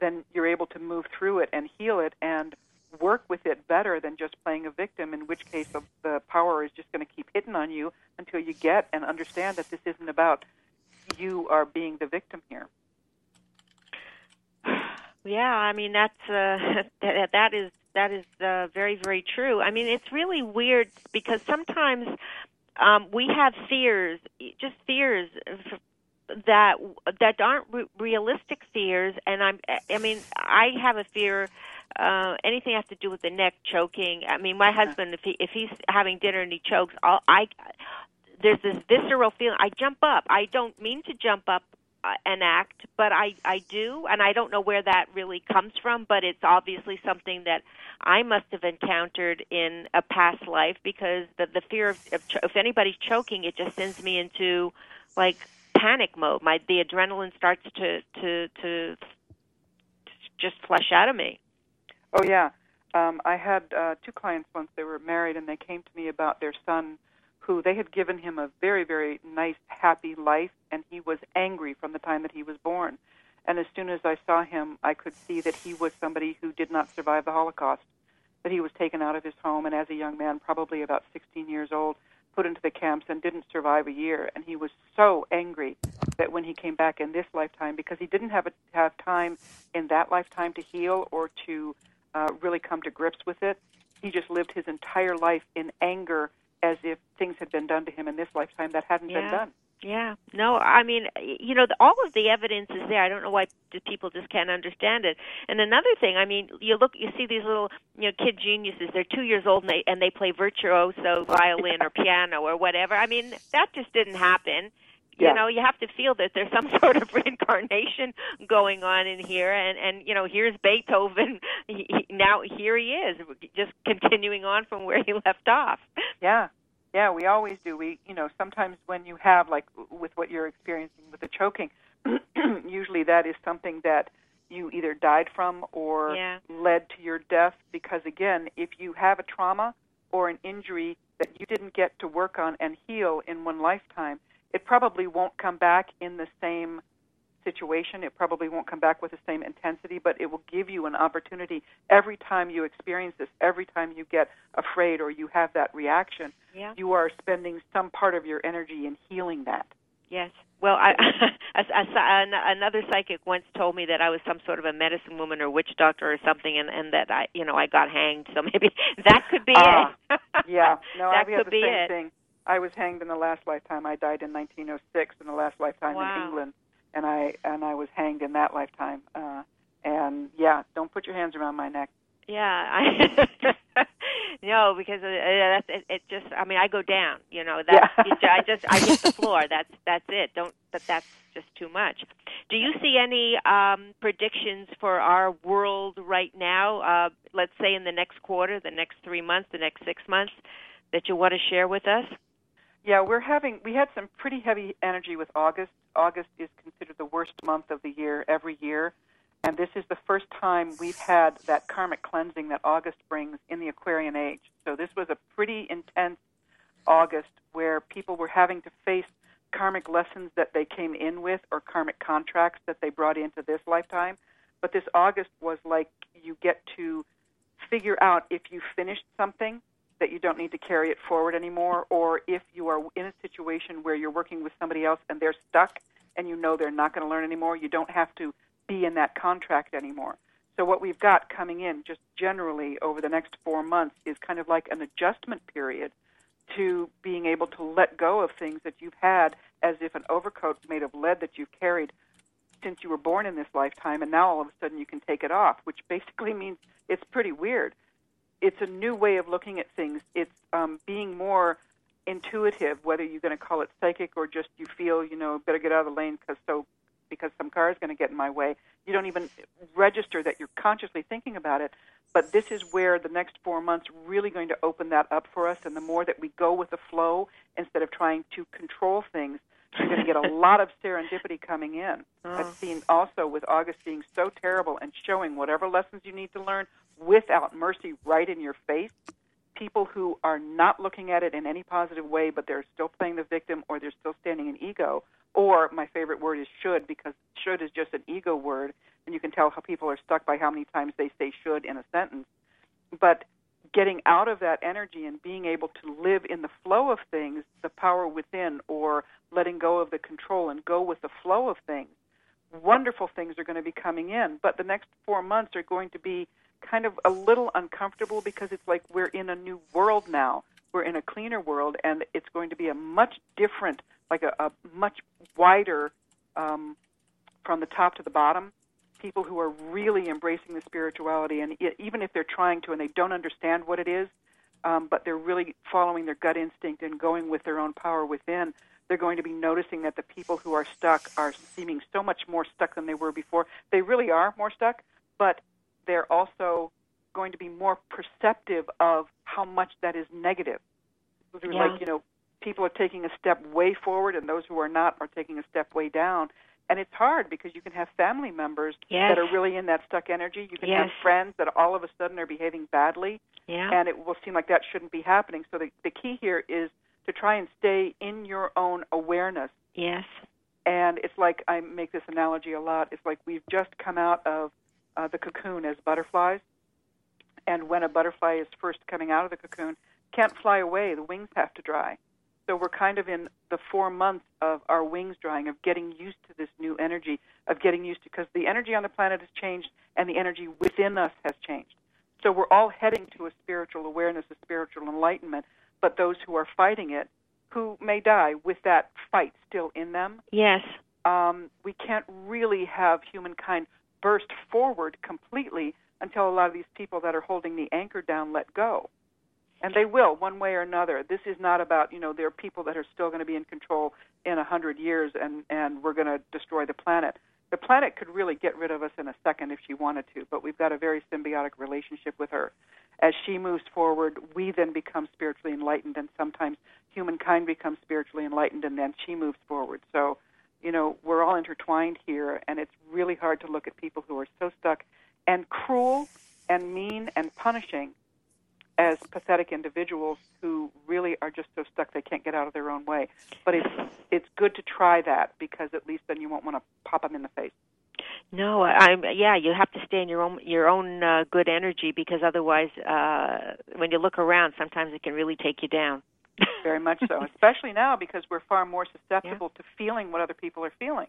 then you're able to move through it and heal it and work with it better than just playing a victim, in which case the, the power is just going to keep hitting on you until you get and understand that this isn't about you are being the victim here. Yeah, I mean that's uh, that, that is that is uh, very very true. I mean it's really weird because sometimes um, we have fears, just fears that that aren't re- realistic fears. And I'm, I mean, I have a fear. Uh, anything has to do with the neck choking. I mean, my husband, if he if he's having dinner and he chokes, I'll, I there's this visceral feeling. I jump up. I don't mean to jump up uh, and act, but I I do, and I don't know where that really comes from. But it's obviously something that I must have encountered in a past life because the the fear of, of if anybody's choking, it just sends me into like panic mode. My the adrenaline starts to to to just flush out of me. Oh yeah, um, I had uh, two clients once. They were married, and they came to me about their son, who they had given him a very very nice, happy life, and he was angry from the time that he was born. And as soon as I saw him, I could see that he was somebody who did not survive the Holocaust. That he was taken out of his home, and as a young man, probably about 16 years old, put into the camps and didn't survive a year. And he was so angry that when he came back in this lifetime, because he didn't have a, have time in that lifetime to heal or to uh, really come to grips with it, he just lived his entire life in anger as if things had been done to him in this lifetime that hadn't been done. Yeah. No, I mean, you know, the, all of the evidence is there. I don't know why the people just can't understand it. And another thing, I mean, you look, you see these little, you know, kid geniuses. They're two years old and they and they play virtuoso violin or piano or whatever. I mean, that just didn't happen. Yeah. You know, you have to feel that there's some sort of reincarnation going on in here, and and you know, here's Beethoven. He, he, now here he is, just continuing on from where he left off. Yeah, yeah, we always do. We, you know, sometimes when you have like with what you're experiencing with the choking, usually that is something that you either died from or Yeah. led to your death. Because again, if you have a trauma or an injury that you didn't get to work on and heal in one lifetime, it probably won't come back in the same situation. It probably won't come back with the same intensity, but it will give you an opportunity every time you experience this, every time you get afraid or you have that reaction. Yeah. You are spending some part of your energy in healing that. Yes. Well, I, a, a, another psychic once told me that I was some sort of a medicine woman or witch doctor or something, and and that I, you know, I got hanged. So maybe that could be Ah, it. yeah. No, that I could the be same it. thing. I was hanged in the last lifetime. I died in 1906 in the last lifetime Wow. in England, and I and I was hanged in that lifetime. Uh, and yeah, don't put your hands around my neck. Yeah, I no, because uh, uh, that's it, it. Just, I mean, I go down. You know, that Yeah. I just I hit the floor. That's that's it. Don't, but that's just too much. Do you see any um, predictions for our world right now? Uh, let's say in the next quarter, the next three months, the next six months, that you want to share with us? Yeah, we're having we had some pretty heavy energy with August. August is considered the worst month of the year every year, and this is the first time we've had that karmic cleansing that August brings in the Aquarian age. So this was a pretty intense August where people were having to face karmic lessons that they came in with or karmic contracts that they brought into this lifetime. But this August was like you get to figure out if you finished something that you don't need to carry it forward anymore, or if you are in a situation where you're working with somebody else and they're stuck and you know they're not going to learn anymore, you don't have to be in that contract anymore. So, what we've got coming in just generally over the next four months is kind of like an adjustment period to being able to let go of things that you've had as if an overcoat made of lead that you've carried since you were born in this lifetime, and now all of a sudden you can take it off, which basically means it's pretty weird. It's a new way of looking at things. It's um, being more intuitive, whether you're going to call it psychic or just you feel, you know, better get out of the lane because so because some car is going to get in my way. You don't even register that you're consciously thinking about it. But this is where the next four months really going to open that up for us. And the more that we go with the flow instead of trying to control things, you're going to get a lot of serendipity coming in. I've seen also with August being so terrible and showing whatever lessons you need to learn without mercy right in your face. People who are not looking at it in any positive way, but they're still playing the victim or they're still standing in ego. Or my favorite word is should, because should is just an ego word, and you can tell how people are stuck by how many times they say should in a sentence. But getting out of that energy and being able to live in the flow of things, the power within, or letting go of the control and go with the flow of things, wonderful things are going to be coming in. But the next four months are going to be kind of a little uncomfortable because it's like we're in a new world now. We're in a cleaner world, and it's going to be a much different, like a, a much wider, um, from the top to the bottom. People who are really embracing the spirituality, and even if they're trying to and they don't understand what it is, um, but they're really following their gut instinct and going with their own power within, they're going to be noticing that the people who are stuck are seeming so much more stuck than they were before. They really are more stuck, but they're also going to be more perceptive of how much that is negative. Yeah. Like, you know, people are taking a step way forward, and those who are not are taking a step way down. And it's hard because you can have family members Yes. that are really in that stuck energy. You can have friends that all of a sudden are behaving badly Yeah. and it will seem like that shouldn't be happening. So the, the key here is to try and stay in your own awareness. yes. And it's like I make this analogy a lot. It's like we've just come out of uh, the cocoon as butterflies, and when a butterfly is first coming out of the cocoon, can't fly away. The wings have to dry. So we're kind of in the four months of our wings drying, of getting used to this new energy, of getting used to because the energy on the planet has changed and the energy within us has changed. So we're all heading to a spiritual awareness, a spiritual enlightenment. But those who are fighting it, who may die with that fight still in them, Yes. um, we can't really have humankind burst forward completely until a lot of these people that are holding the anchor down let go. And they will, one way or another. This is not about, you know, there are people that are still going to be in control in a hundred years and, and we're going to destroy the planet. The planet could really get rid of us in a second if she wanted to, but we've got a very symbiotic relationship with her. As she moves forward, we then become spiritually enlightened, and sometimes humankind becomes spiritually enlightened, and then she moves forward. So, you know, we're all intertwined here, and it's really hard to look at people who are so stuck and cruel and mean and punishing as pathetic individuals who really are just so stuck they can't get out of their own way. But it's it's good to try that because at least then you won't want to pop them in the face. No, I'm. Yeah, you have to stay in your own your own uh, good energy because otherwise, uh, when you look around, sometimes it can really take you down. Very much so, especially now because we're far more susceptible to feeling what other people are feeling.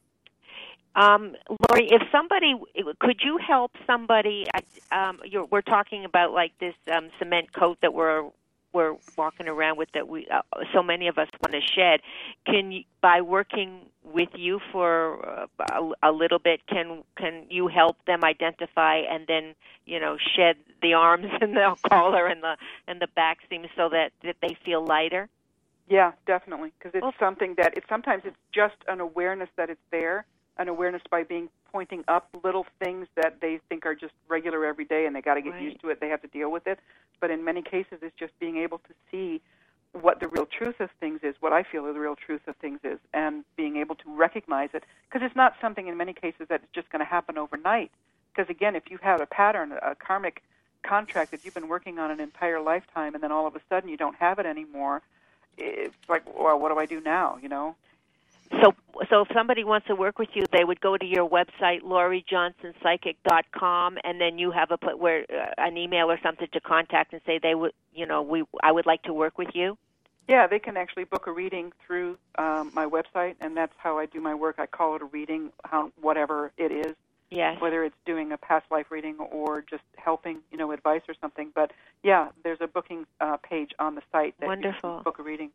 Um, Laurie, if somebody could you help somebody? Um, you're, we're talking about like this um, cement coat that we're we're walking around with that we uh, so many of us want to shed. Can you, by working with you for uh, a, a little bit, can can you help them identify and then you know shed the arms and the collar and the and the back seams so that that they feel lighter? Yeah, definitely, because it's well, something that it's sometimes it's just an awareness that it's there an awareness by being pointing up little things that they think are just regular every day and they got to get right. used to it they have to deal with it. But in many cases it's just being able to see what the real truth of things is what i feel the real truth of things is and being able to recognize it. Because it's not something in many cases that's just going to happen overnight. Because again if you have a pattern a karmic contract that you've been working on an entire lifetime and then all of a sudden you don't have it anymore it's like well what do i do now you know so, so if somebody wants to work with you, they would go to your website, LaurieJohnsonPsychic.com, and then you have a put where uh, an email or something to contact and say they would, you know, we I would like to work with you. Yeah, they can actually book a reading through um, my website, and that's how I do my work. I call it a reading, how, whatever it is. Yes. Whether it's doing a past life reading or just helping, you know, advice or something. But yeah, there's a booking uh, page on the site that Wonderful. you can book a reading.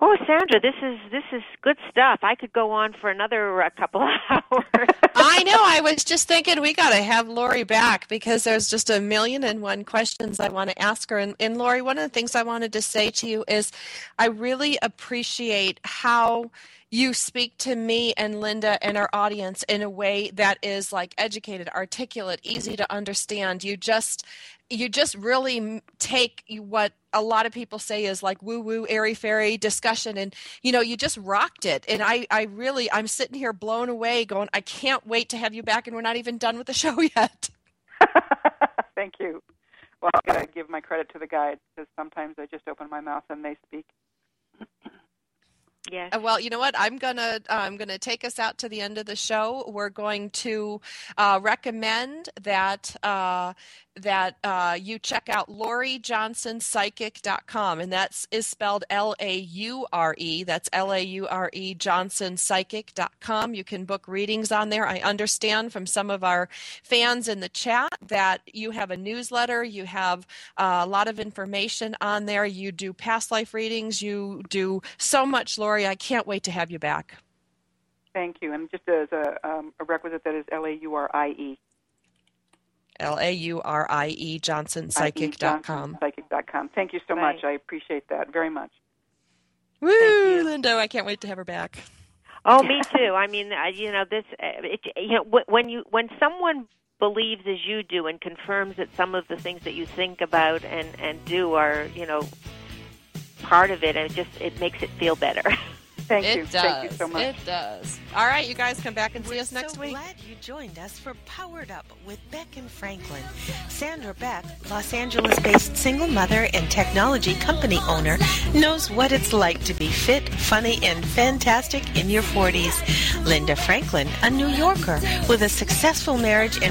Oh, Sandra, this is this is good stuff. I could go on for another couple of hours. I know. I was just thinking we got to have Laurie back because there's just a million and one questions I want to ask her. And, and Laurie, one of the things I wanted to say to you is, I really appreciate how you speak to me and Linda and our audience in a way that is like educated, articulate, easy to understand. You just you just really take what a lot of people say is like woo woo airy fairy discussion and you know you just rocked it. And i i really i'm sitting here blown away going i can't wait to have you back and we're not even done with the show yet. Thank you. Well i gotta give my credit to the guide because sometimes i just open my mouth and they speak Yes. Uh, well, you know what? I'm gonna I'm gonna take us out to the end of the show. We're going to uh, recommend that uh, that uh, you check out LaurieJohnsonPsychic.com, and that's is spelled L A U R E. That's L A U R E JohnsonPsychic.com. You can book readings on there. I understand from some of our fans in the chat that you have a newsletter. You have uh, a lot of information on there. You do past life readings. You do so much, Laurie. I can't wait to have you back. Thank you. And just as a, um, a requisite, that is L A U R I E. L A U R I E JohnsonPsychic.com. Psychic.com. Thank you so Right. much. I appreciate that very much. Woo, Linda! I can't wait to have her back. Oh, me too. I mean, you know, this. Uh, it, you know, when you when someone believes as you do and confirms that some of the things that you think about and and do are, you know, part of it, and it just it makes it feel better. Thank it you. does. Thank you so much. It does. All right, you guys come back and see We're us next so week. glad you joined us for Powered Up with Beck and Franklin. Sandra Beck, Los Angeles-based single mother and technology company owner, knows what it's like to be fit, funny, and fantastic in your 40s. Linda Franklin, a New Yorker with a successful marriage and